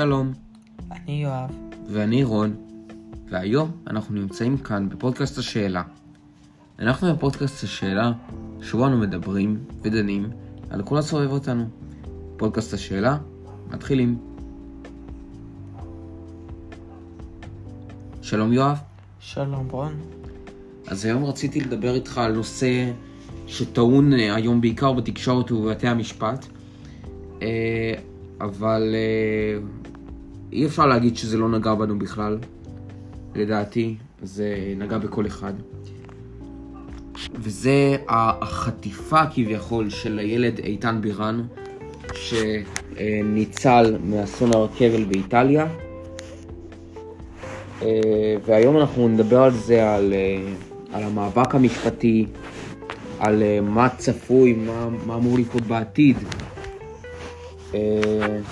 שלום, אני יואב. ואני רון, והיום אנחנו נמצאים כאן בפודקאסט השאלה. אנחנו בפודקאסט השאלה, שבו אנו מדברים ודנים על כל הסובב אותנו. פודקאסט השאלה, מתחילים. שלום יואב. שלום רון. אז היום רציתי לדבר איתך על נושא שטעון אה, היום בעיקר בתקשורת ובבתי המשפט, אה, אבל אה, אי אפשר להגיד שזה לא נגע בנו בכלל, לדעתי, זה נגע בכל אחד. וזה החטיפה כביכול של הילד איתן בירן, שניצל מאסון הרכבל באיטליה. והיום אנחנו נדבר על זה, על, על המאבק המשפטי, על מה צפוי, מה, מה אמור לקרות בעתיד.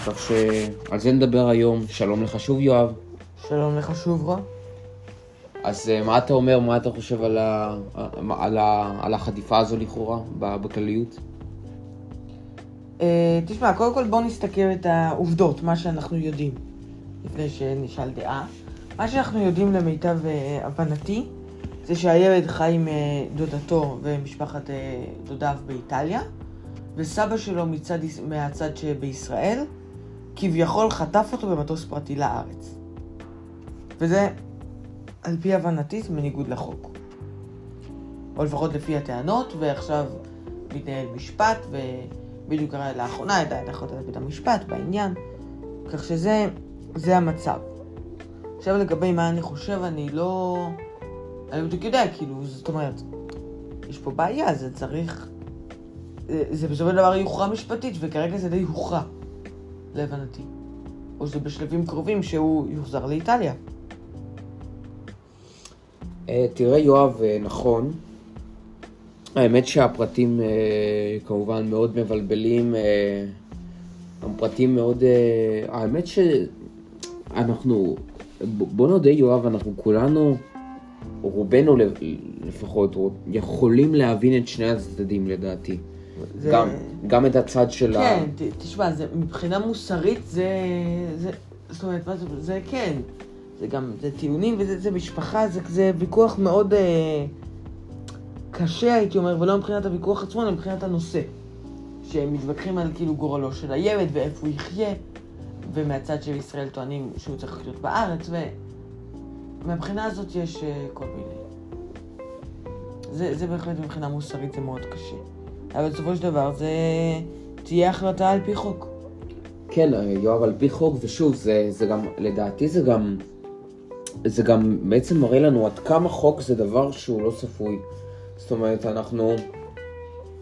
כך שעל זה נדבר היום. שלום לך שוב יואב. שלום לך שוב רון. אז מה אתה אומר, מה אתה חושב על, ה, על, ה, על החטיפה הזו לכאורה, בכלליות? תשמע, קודם כל בואו נסתכל את העובדות, מה שאנחנו יודעים, לפני שנשאל דעה. מה שאנחנו יודעים למיטב הבנתי, זה שהילד חי עם דודתו ומשפחת דודיו באיטליה, וסבא שלו מצד, מהצד שבישראל, כביכול חטף אותו במטוס פרטי לארץ. וזה, על פי הבנתי, זה בניגוד לחוק. או לפחות לפי הטענות, ועכשיו מתנהל משפט, ובדיוק קרה לאחרונה הייתה את החלטת בית המשפט בעניין, כך שזה זה המצב. עכשיו לגבי מה אני חושב, אני לא... אני בדיוק יודע, כאילו, זאת אומרת, יש פה בעיה, זה צריך... זה בסופו של דבר יוכרע משפטית, וכרגע זה די הוכרע, להבנתי. או שזה בשלבים קרובים שהוא יוחזר לאיטליה. תראה יואב, נכון. האמת שהפרטים כמובן מאוד מבלבלים, הם פרטים מאוד... האמת שאנחנו, בוא נודה יואב, אנחנו כולנו, רובנו לפחות, יכולים להבין את שני הצדדים לדעתי. זה... גם, גם את הצד של כן, ה... כן, תשמע, זה, מבחינה מוסרית זה, זה, זאת אומרת, זה, זה כן, זה גם, זה טיעונים וזה זה משפחה, זה, זה ויכוח מאוד אה, קשה הייתי אומר, ולא מבחינת הוויכוח עצמו, אלא מבחינת הנושא. שהם מתווכחים על כאילו גורלו של הילד ואיפה הוא יחיה, ומהצד של ישראל טוענים שהוא צריך לחיות בארץ, ומהבחינה הזאת יש אה, כל מיני. זה, זה בהחלט מבחינה מוסרית זה מאוד קשה. אבל בסופו של דבר זה תהיה החלטה על פי חוק. כן, יואב, על פי חוק, ושוב, זה, זה גם, לדעתי זה גם, זה גם בעצם מראה לנו עד כמה חוק זה דבר שהוא לא צפוי. זאת אומרת, אנחנו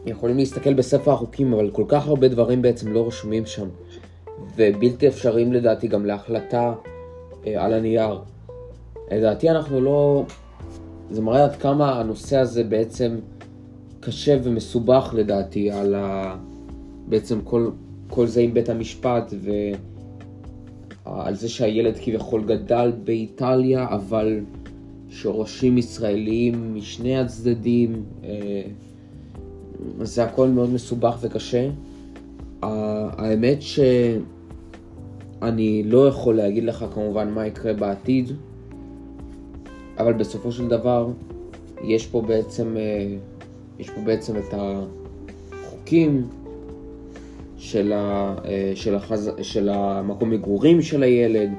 יכולים להסתכל בספר החוקים, אבל כל כך הרבה דברים בעצם לא רשומים שם, ובלתי אפשריים לדעתי גם להחלטה אה, על הנייר. לדעתי אנחנו לא... זה מראה עד כמה הנושא הזה בעצם... קשה ומסובך לדעתי על ה... בעצם כל, כל זה עם בית המשפט ועל זה שהילד כביכול גדל באיטליה אבל שורשים ישראליים משני הצדדים אה, זה הכל מאוד מסובך וקשה. האמת שאני לא יכול להגיד לך כמובן מה יקרה בעתיד אבל בסופו של דבר יש פה בעצם אה, יש פה בעצם את החוקים של, ה, אה, של, החז, של המקום מגורים של הילד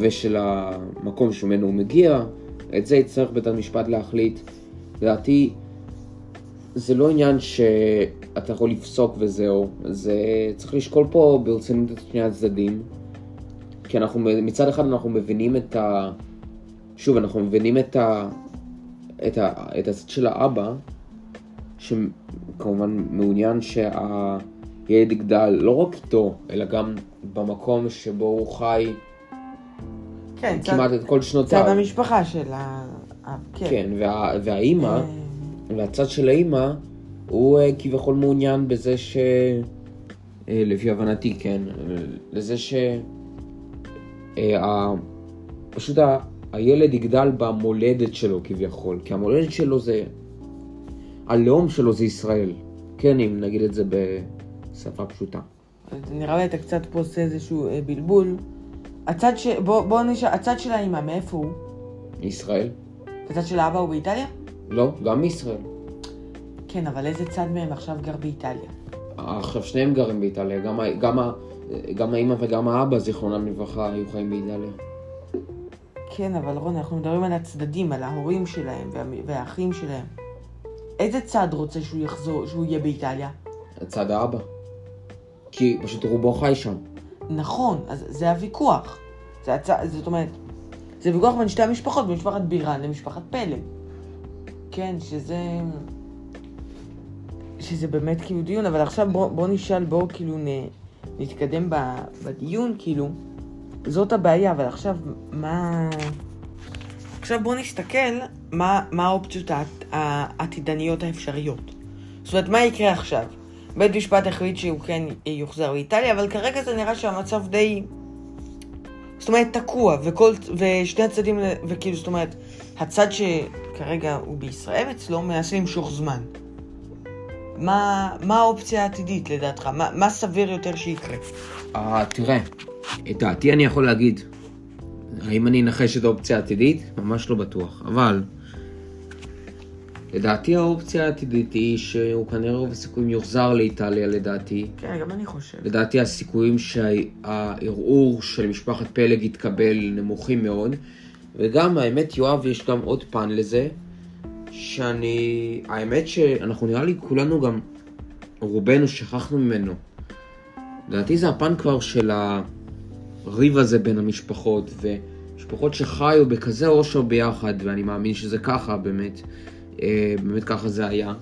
ושל המקום שממנו הוא מגיע. את זה יצטרך בית המשפט להחליט. לדעתי, זה לא עניין שאתה יכול לפסוק וזהו, זה צריך לשקול פה ברצינות את שני הצדדים. כי אנחנו, מצד אחד אנחנו מבינים את ה... שוב, אנחנו מבינים את ה... את, ה... את הצד של האבא, שכמובן מעוניין שהילד יגדל לא רק איתו, אלא גם במקום שבו הוא חי כן, כמעט צד, את כל שנותיו. צד המשפחה של ה... כן, כן וה, והאימא, אה. והצד של האימא, הוא אה, כביכול מעוניין בזה ש... אה, לפי הבנתי, כן, לזה ש... פשוט הילד יגדל במולדת שלו כביכול, כי המולדת שלו זה הלאום שלו זה ישראל. כן, אם נגיד את זה בשפה פשוטה. נראה לי אתה קצת פה עושה איזשהו אה, בלבול. הצד ש... בוא, בוא נשאל, הצד של האמא, מאיפה הוא? ישראל? הצד של האבא הוא באיטליה? לא, גם מישראל. כן, אבל איזה צד מהם עכשיו גר באיטליה? עכשיו שניהם גרים באיטליה, גם, גם, גם האמא וגם האבא, זיכרונם לברכה, היו חיים באיטליה. כן, אבל רון, אנחנו מדברים על הצדדים, על ההורים שלהם וה... והאחים שלהם. איזה צד רוצה שהוא יחזור, שהוא יהיה באיטליה? צד האבא. כי פשוט רובו חי שם. נכון, אז זה הוויכוח. זה הצ... זאת אומרת, זה ויכוח בין שתי המשפחות, בין משפחת בירן למשפחת פלג. כן, שזה... שזה באמת כאילו דיון, אבל עכשיו בוא, בוא נשאל, בוא כאילו נ... נתקדם ב... בדיון, כאילו. זאת הבעיה, אבל עכשיו מה... עכשיו בוא נסתכל מה, מה האופציות העת- העתידניות האפשריות. זאת אומרת, מה יקרה עכשיו? בית משפט החליט שהוא כן יוחזר לאיטליה, אבל כרגע זה נראה שהמצב די... זאת אומרת, תקוע, וכל, ושני הצדדים, וכאילו, זאת אומרת, הצד שכרגע הוא בישראל אצלו מנסה למשוך זמן. מה, מה האופציה העתידית לדעתך? מה, מה סביר יותר שיקרה? אה, תראה, את דעתי אני יכול להגיד. האם אני אנחש את האופציה העתידית? ממש לא בטוח. אבל, לדעתי האופציה העתידית היא שהוא כנראה רוב הסיכויים יוחזר לאיטליה, לדעתי. כן, גם אני חושב. לדעתי הסיכויים שהערעור של משפחת פלג יתקבל נמוכים מאוד. וגם, האמת, יואב, יש גם עוד פן לזה, שאני... האמת שאנחנו נראה לי כולנו גם, רובנו שכחנו ממנו. לדעתי זה הפן כבר של הריב הזה בין המשפחות, ומשפחות שחיו בכזה אושר ביחד, ואני מאמין שזה ככה באמת, אה, באמת ככה זה היה.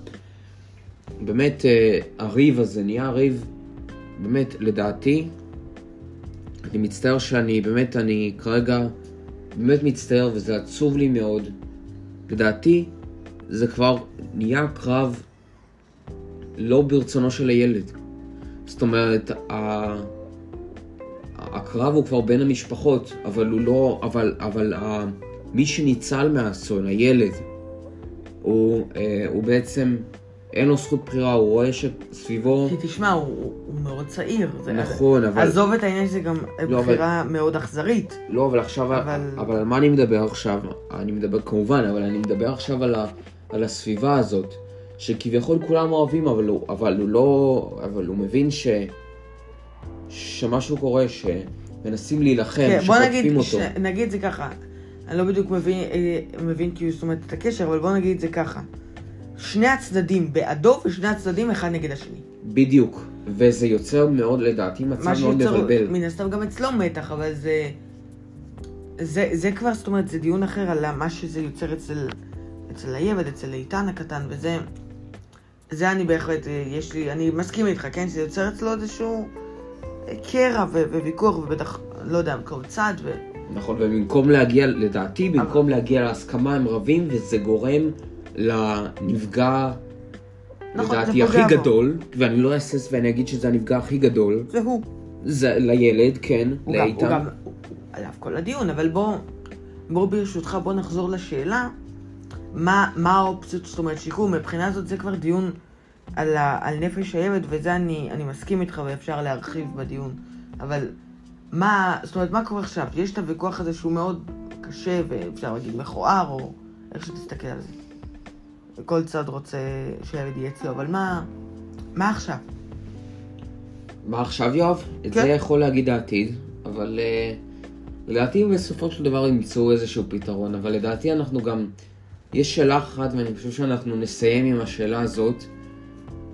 באמת אה, הריב הזה נהיה ריב, באמת לדעתי, אני מצטער שאני, באמת אני כרגע, באמת מצטער וזה עצוב לי מאוד. לדעתי זה כבר נהיה קרב לא ברצונו של הילד. זאת אומרת, ה... הקרב הוא כבר בין המשפחות, אבל הוא לא, אבל, אבל ה... מי שניצל מהאסון, הילד, הוא, אה, הוא בעצם, אין לו זכות בחירה, הוא רואה שסביבו... כי תשמע, הוא, הוא מאוד צעיר. זה- נכון, אבל... עזוב את העניין שזה גם לא, בחירה מאוד אכזרית. לא, אבל עכשיו, אבל- אבל... אבל על מה אני מדבר עכשיו? אני מדבר כמובן, אבל אני מדבר עכשיו על, ה... על הסביבה הזאת, שכביכול כולם אוהבים, אבל הוא, אבל הוא לא, אבל הוא מבין ש... שמשהו קורה, שמנסים להילחם, כן, בוא שחוטפים נגיד, אותו. ש... נגיד את זה ככה. אני לא בדיוק מבין, אה, מבין כאילו, זאת אומרת, את הקשר, אבל בוא נגיד את זה ככה. שני הצדדים בעדו ושני הצדדים אחד נגד השני. בדיוק, וזה יוצר מאוד, לדעתי, מצב מה מאוד שיוצר, מבלבל. מן הסתם גם אצלו מתח, אבל זה... זה, זה כבר, זאת אומרת, זה דיון אחר על מה שזה יוצר אצל, אצל הילד, אצל איתן הקטן, וזה... זה אני בהחלט, אה, יש לי, אני מסכים איתך, כן? שזה יוצר אצלו איזשהו קרע ו- וויכוח, ובטח, לא יודע, כל צד, ו... נכון, ובמקום להגיע, לדעתי, במקום להגיע להסכמה הם רבים, וזה גורם לנפגע, נכון, לדעתי, הכי בו. גדול, ואני לא אהסס ואני אגיד שזה הנפגע הכי גדול, זה הוא. זה לילד, כן, גם, הוא לאיתן. גם, הוא- עליו כל הדיון, אבל בוא, בוא ברשותך, בוא נחזור לשאלה, מה, מה האופציות, זאת אומרת, שיקום, מבחינה זאת זה כבר דיון על, ה, על נפש הילד, וזה אני, אני מסכים איתך ואפשר להרחיב בדיון, אבל מה, זאת אומרת, מה קורה עכשיו? יש את הוויכוח הזה שהוא מאוד קשה, ואפשר להגיד מכוער, או איך שתסתכל על זה. כל צד רוצה שהילד יהיה אצלו, אבל מה, מה עכשיו? מה עכשיו, יואב? את כן. זה יכול להגיד העתיד, אבל אה, לדעתי בסופו של דבר ימצאו איזשהו פתרון, אבל לדעתי אנחנו גם... יש שאלה אחת, ואני חושב שאנחנו נסיים עם השאלה הזאת.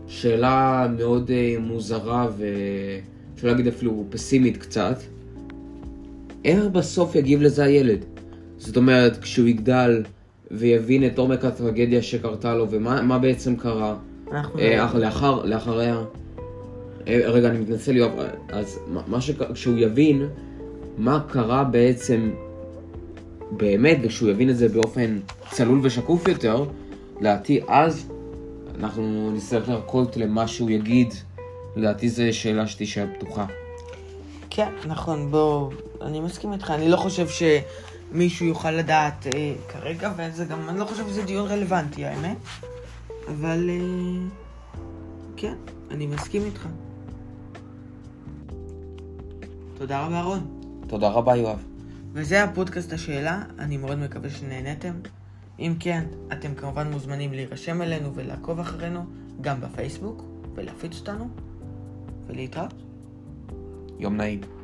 שאלה מאוד אה, מוזרה ואפשר להגיד אפילו פסימית קצת. איך בסוף יגיב לזה הילד? זאת אומרת, כשהוא יגדל ויבין את עומק הטרגדיה שקרתה לו ומה מה בעצם קרה, אנחנו... אה, אח- לאחר, לאחריה, אה, רגע, אני מתנצל, יואב, אז מה- מה שק... כשהוא יבין מה קרה בעצם באמת, וכשהוא יבין את זה באופן צלול ושקוף יותר, לדעתי אז אנחנו נצטרך לחכות למה שהוא יגיד. לדעתי זו שאלה שתישאר פתוחה. כן, נכון, בוא, אני מסכים איתך, אני לא חושב שמישהו יוכל לדעת אה, כרגע, וזה גם, אני לא חושב שזה דיון רלוונטי, האמת, אבל אה, כן, אני מסכים איתך. תודה רבה, רון. תודה רבה, יואב. וזה הפודקאסט השאלה, אני מאוד מקווה שנהנתם. אם כן, אתם כמובן מוזמנים להירשם אלינו ולעקוב אחרינו, גם בפייסבוק, ולהפיץ אותנו, ולהתראות. יום נעים.